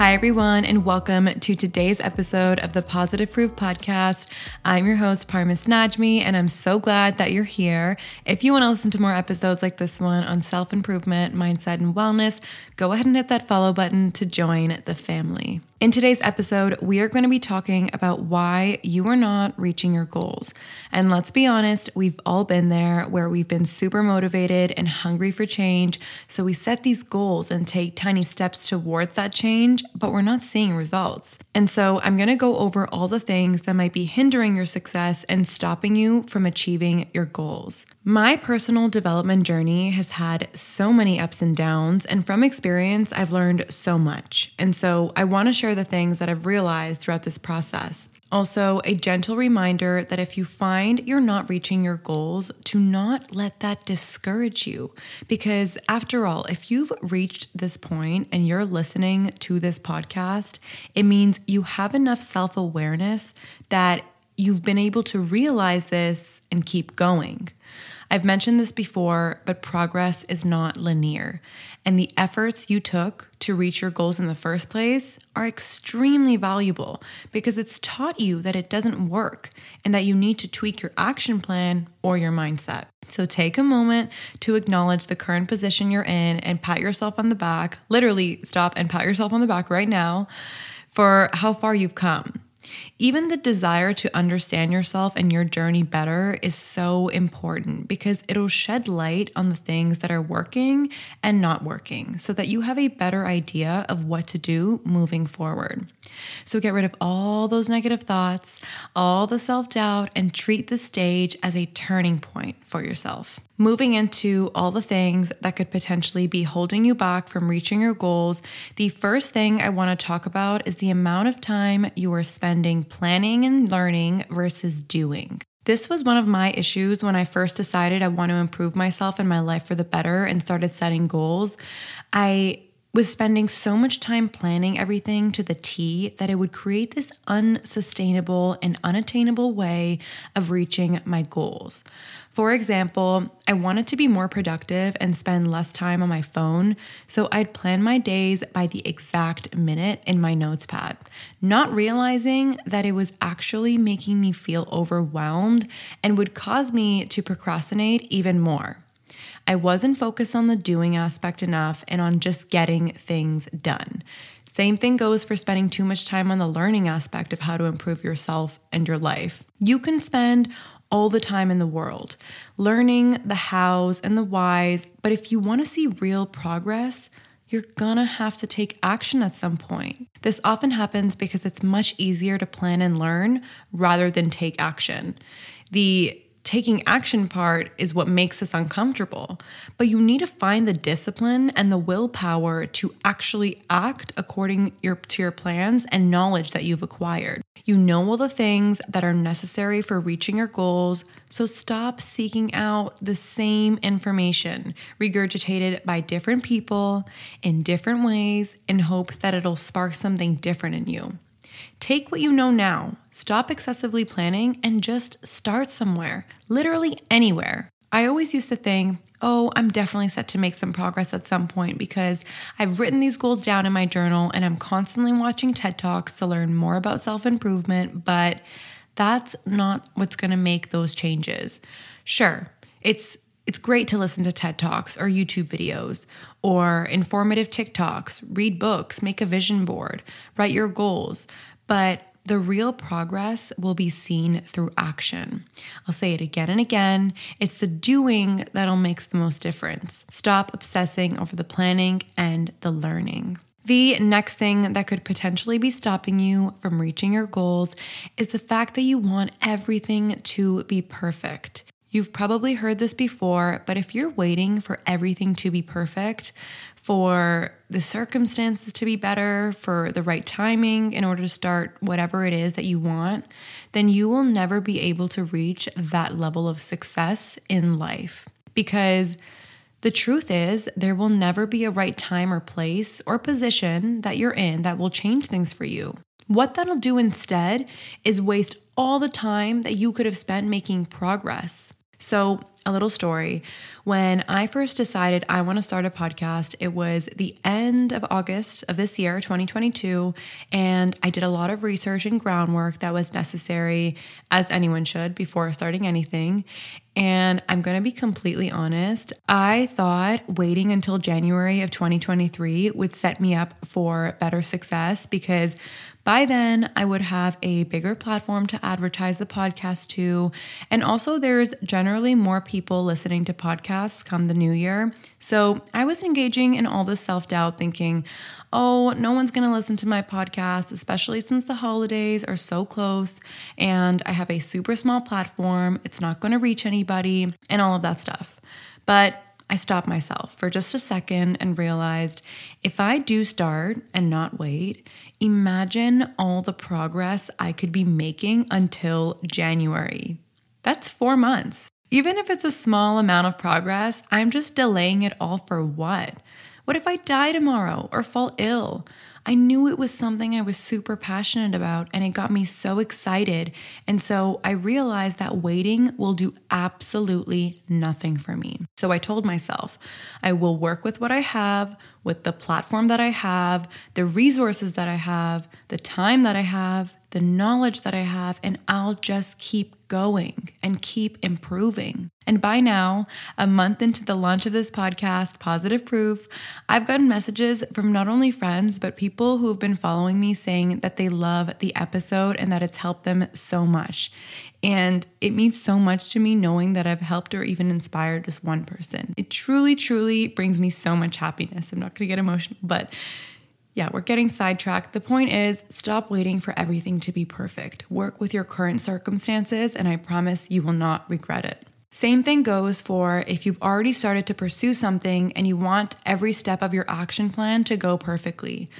Hi, everyone, and welcome to today's episode of the Positive Proof Podcast. I'm your host, Parmis Najmi, and I'm so glad that you're here. If you want to listen to more episodes like this one on self improvement, mindset, and wellness, go ahead and hit that follow button to join the family. In today's episode, we are going to be talking about why you are not reaching your goals. And let's be honest, we've all been there where we've been super motivated and hungry for change. So we set these goals and take tiny steps towards that change, but we're not seeing results. And so I'm going to go over all the things that might be hindering your success and stopping you from achieving your goals. My personal development journey has had so many ups and downs, and from experience, I've learned so much. And so I want to share the things that I've realized throughout this process. Also, a gentle reminder that if you find you're not reaching your goals, to not let that discourage you. Because after all, if you've reached this point and you're listening to this podcast, it means you have enough self awareness that you've been able to realize this and keep going. I've mentioned this before, but progress is not linear. And the efforts you took to reach your goals in the first place are extremely valuable because it's taught you that it doesn't work and that you need to tweak your action plan or your mindset. So take a moment to acknowledge the current position you're in and pat yourself on the back. Literally, stop and pat yourself on the back right now for how far you've come. Even the desire to understand yourself and your journey better is so important because it'll shed light on the things that are working and not working so that you have a better idea of what to do moving forward. So get rid of all those negative thoughts, all the self doubt, and treat the stage as a turning point for yourself. Moving into all the things that could potentially be holding you back from reaching your goals, the first thing I want to talk about is the amount of time you are spending planning and learning versus doing. This was one of my issues when I first decided I want to improve myself and my life for the better and started setting goals. I was spending so much time planning everything to the T that it would create this unsustainable and unattainable way of reaching my goals. For example, I wanted to be more productive and spend less time on my phone, so I'd plan my days by the exact minute in my notes pad, not realizing that it was actually making me feel overwhelmed and would cause me to procrastinate even more. I wasn't focused on the doing aspect enough and on just getting things done. Same thing goes for spending too much time on the learning aspect of how to improve yourself and your life. You can spend all the time in the world, learning the hows and the whys, but if you want to see real progress, you're gonna have to take action at some point. This often happens because it's much easier to plan and learn rather than take action. The taking action part is what makes us uncomfortable. But you need to find the discipline and the willpower to actually act according your, to your plans and knowledge that you've acquired. You know all the things that are necessary for reaching your goals, so stop seeking out the same information regurgitated by different people in different ways in hopes that it'll spark something different in you. Take what you know now, stop excessively planning, and just start somewhere, literally anywhere. I always used to think, oh, I'm definitely set to make some progress at some point because I've written these goals down in my journal and I'm constantly watching TED Talks to learn more about self improvement, but that's not what's to make those changes. Sure, it's it's great to listen to TED Talks or YouTube videos or informative TikToks, read books, make a vision board, write your goals. But the real progress will be seen through action. I'll say it again and again. It's the doing that'll make the most difference. Stop obsessing over the planning and the learning. The next thing that could potentially be stopping you from reaching your goals is the fact that you want everything to be perfect. You've probably heard this before, but if you're waiting for everything to be perfect, for the circumstances to be better, for the right timing in order to start whatever it is that you want, then you will never be able to reach that level of success in life. Because the truth is, there will never be a right time or place or position that you're in that will change things for you. What that'll do instead is waste all the time that you could have spent making progress. So, a little story. When I first decided I want to start a podcast, it was the end of August of this year, 2022, and I did a lot of research and groundwork that was necessary, as anyone should, before starting anything. And I'm going to be completely honest, I thought waiting until January of 2023 would set me up for better success because by then, I would have a bigger platform to advertise the podcast to. And also, there's generally more people listening to podcasts come the new year. So I was engaging in all this self doubt, thinking, oh, no one's going to listen to my podcast, especially since the holidays are so close and I have a super small platform. It's not going to reach anybody and all of that stuff. But I stopped myself for just a second and realized if I do start and not wait, imagine all the progress I could be making until January. That's four months. Even if it's a small amount of progress, I'm just delaying it all for what? What if I die tomorrow or fall ill? I knew it was something I was super passionate about and it got me so excited. And so I realized that waiting will do absolutely nothing for me. So I told myself, I will work with what I have, with the platform that I have, the resources that I have, the time that I have, the knowledge that I have, and I'll just keep going and keep improving. And by now, a month into the launch of this podcast, Positive Proof, I've gotten messages from not only friends, but people who have been following me saying that they love the episode and that it's helped them so much. And it means so much to me knowing that I've helped or even inspired just one person. It truly, truly brings me so much happiness. I'm not to get emotional, but yeah, we're getting sidetracked. The point is stop waiting for everything to be perfect. Work with your current circumstances, and I promise you will not regret it. Same thing goes for if you've already started to pursue something and you want every step of your action plan to go perfectly.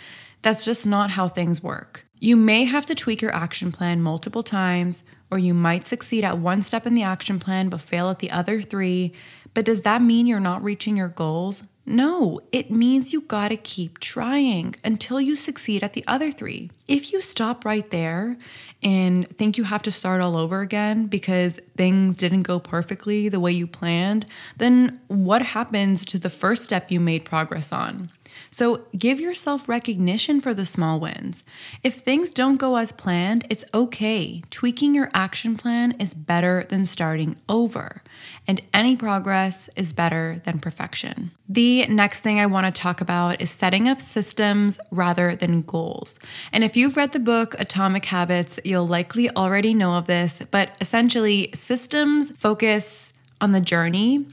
That's just not how things work. You may have to tweak your action plan multiple times, or you might succeed at one step in the action plan but fail at the other three. But does that mean you're not reaching your goals? No, it means you gotta keep trying until you succeed at the other three. If you stop right there and think you have to start all over again because things didn't go perfectly the way you planned, then what happens to the first step you made progress on? So give yourself recognition for the small wins. If things don't go as planned, it's okay. Tweaking your action plan is better than starting over, and any progress is better than perfection. The next thing I want to talk about is setting up systems rather than goals. And if you've read the book Atomic Habits, you'll likely already know of this, but essentially, systems focus on the journey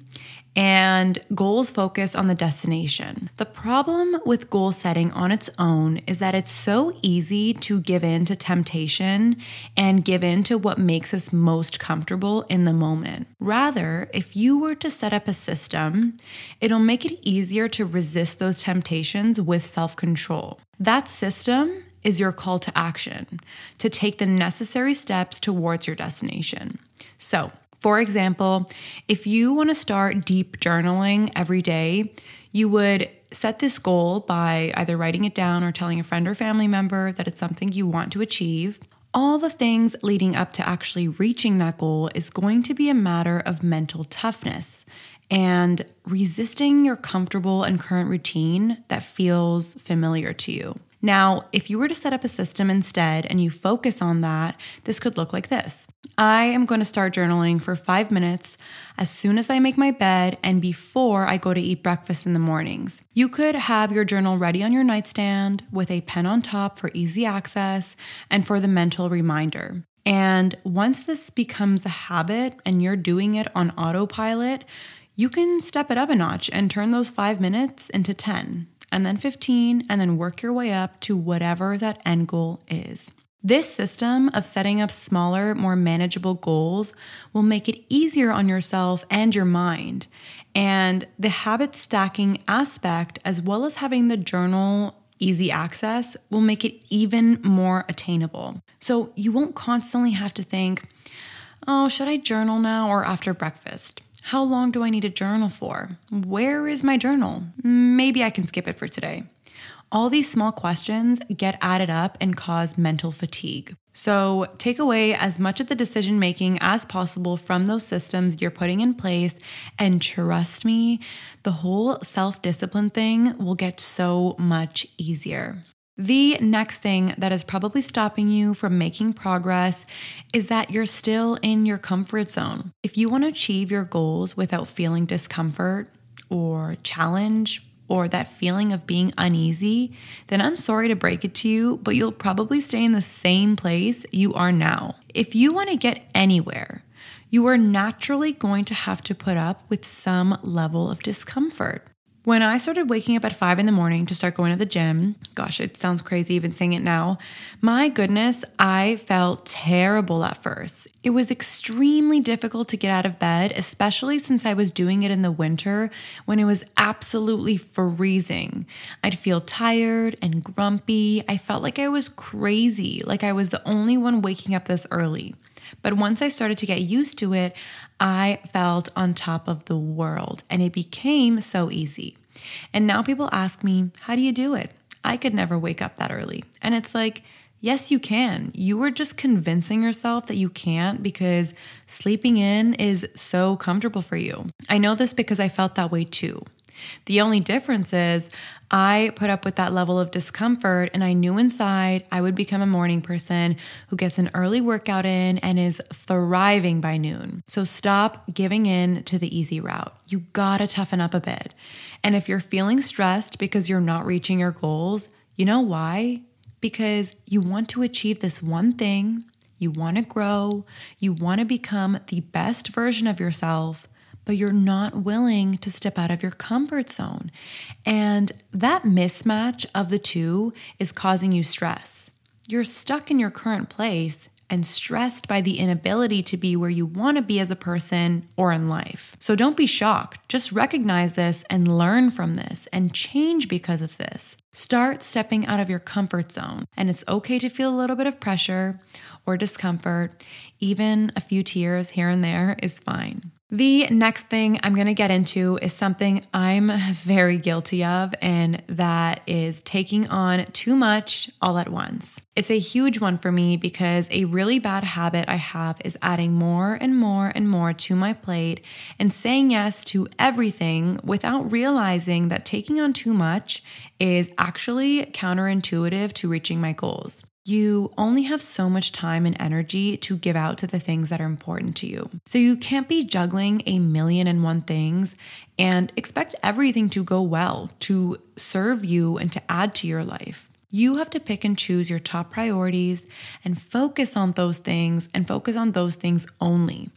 and goals focus on the destination. The problem with goal setting on its own is that it's so easy to give in to temptation and give in to what makes us most comfortable in the moment. Rather, if you were to set up a system, it'll make it easier to resist those temptations with self control. That system is your call to action to take the necessary steps towards your destination. So, for example, if you want to start deep journaling every day, you would set this goal by either writing it down or telling a friend or family member that it's something you want to achieve. All the things leading up to actually reaching that goal is going to be a matter of mental toughness and resisting your comfortable and current routine that feels familiar to you. Now, if you were to set up a system instead and you focus on that, this could look like this. I am going to start journaling for five minutes as soon as I make my bed and before I go to eat breakfast in the mornings. You could have your journal ready on your nightstand with a pen on top for easy access and for the mental reminder. And once this becomes a habit and you're doing it on autopilot, you can step it up a notch and turn those five minutes into 10 and then 15, and then work your way up to whatever that end goal is. This system of setting up smaller, more manageable goals will make it easier on yourself and your mind. And the habit stacking aspect, as well as having the journal easy access, will make it even more attainable. So you won't constantly have to think, oh, should I journal now or after breakfast? How long do I need a journal for? Where is my journal? Maybe I can skip it for today. All these small questions get added up and cause mental fatigue. So, take away as much of the decision making as possible from those systems you're putting in place. And trust me, the whole self discipline thing will get so much easier. The next thing that is probably stopping you from making progress is that you're still in your comfort zone. If you want to achieve your goals without feeling discomfort or challenge or that feeling of being uneasy, then I'm sorry to break it to you, but you'll probably stay in the same place you are now. If you want to get anywhere, you are naturally going to have to put up with some level of discomfort. When I started waking up at five in the morning to start going to the gym, gosh, it sounds crazy even saying it now. My goodness, I felt terrible at first. It was extremely difficult to get out of bed, especially since I was doing it in the winter when it was absolutely freezing. I'd feel tired and grumpy. I felt like I was crazy, like I was the only one waking up this early. But once I started to get used to it, I felt on top of the world and it became so easy. And now people ask me, How do you do it? I could never wake up that early. And it's like, Yes, you can. You are just convincing yourself that you can't because sleeping in is so comfortable for you. I know this because I felt that way too. The only difference is I put up with that level of discomfort and I knew inside I would become a morning person who gets an early workout in and is thriving by noon. So stop giving in to the easy route. You gotta toughen up a bit. And if you're feeling stressed because you're not reaching your goals, you know why? Because you want to achieve this one thing, you wanna grow, you wanna become the best version of yourself but you're not willing to step out of your comfort zone. And that mismatch of the two is causing you stress. You're stuck in your current place and stressed by the inability to be where you want to be as a person or in life. So don't be shocked. Just recognize this and learn from this and change because of this. Start stepping out of your comfort zone. And it's okay to feel a little bit of pressure or discomfort. Even a few tears here and there is fine. The next thing I'm going to get into is something I'm very guilty of, and that is taking on too much all at once. It's a huge one for me because a really bad habit I have is adding more and more and more to my plate and saying yes to everything without realizing that taking on too much is actually counterintuitive to reaching my goals you only have so much time and energy to give out to the things that are important to you. So you can't be juggling a million and one things and expect everything to go well, to serve you, and to add to your life. You have to pick and choose your top priorities and focus on those things and focus on those things only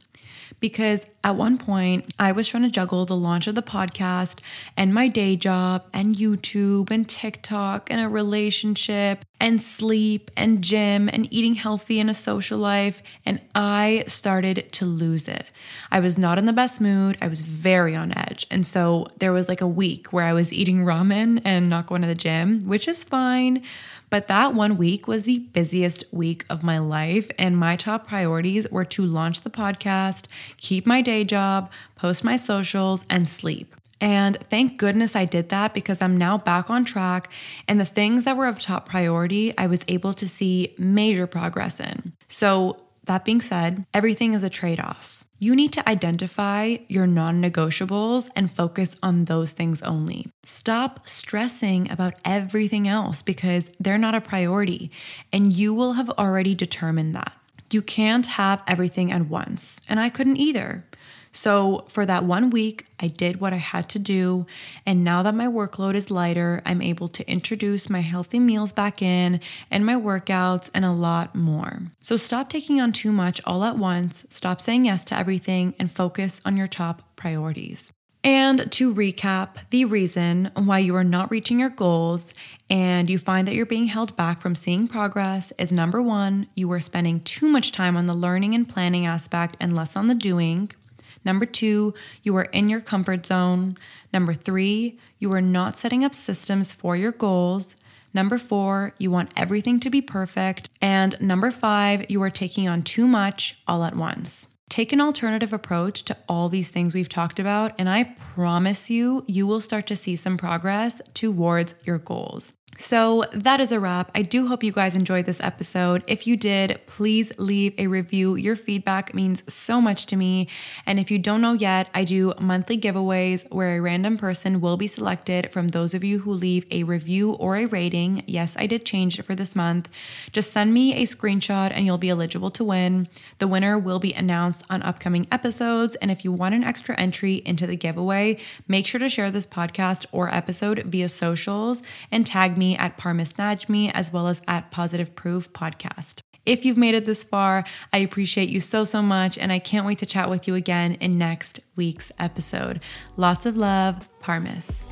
because at one point I was trying to juggle the launch of the podcast and my day job and YouTube and TikTok and a relationship and sleep and gym and eating healthy and a social life. And I started to lose it. I was not in the best mood. I was very on edge. And so there was like a week where I was eating ramen and not going to the gym, which is fine. But that one week was the busiest week of my life. And my top priorities were to launch the podcast, keep my day job, post my socials, and sleep. And thank goodness I did that because I'm now back on track. And the things that were of top priority, I was able to see major progress in. So, that being said, everything is a trade off. You need to identify your non negotiables and focus on those things only. Stop stressing about everything else because they're not a priority, and you will have already determined that. You can't have everything at once, and I couldn't either. So, for that one week, I did what I had to do. And now that my workload is lighter, I'm able to introduce my healthy meals back in and my workouts and a lot more. So, stop taking on too much all at once, stop saying yes to everything, and focus on your top priorities. And to recap, the reason why you are not reaching your goals and you find that you're being held back from seeing progress is number one, you are spending too much time on the learning and planning aspect and less on the doing. Number two, you are in your comfort zone. Number three, you are not setting up systems for your goals. Number four, you want everything to be perfect. And number five, you are taking on too much all at once. Take an alternative approach to all these things we've talked about, and I promise you, you will start to see some progress towards your goals. So that is a wrap. I do hope you guys enjoyed this episode. If you did, please leave a review. Your feedback means so much to me. And if you don't know yet, I do monthly giveaways where a random person will be selected from those of you who leave a review or a rating. Yes, I did change it for this month. Just send me a screenshot and you'll be eligible to win. The winner will be announced on upcoming episodes. And if you want an extra entry into the giveaway, make sure to share this podcast or episode via socials and tag me at Parmis Najmi as well as at Positive Proof Podcast. If you've made it this far, I appreciate you so, so much, and I can't wait to chat with you again in next week's episode. Lots of love, Parmis.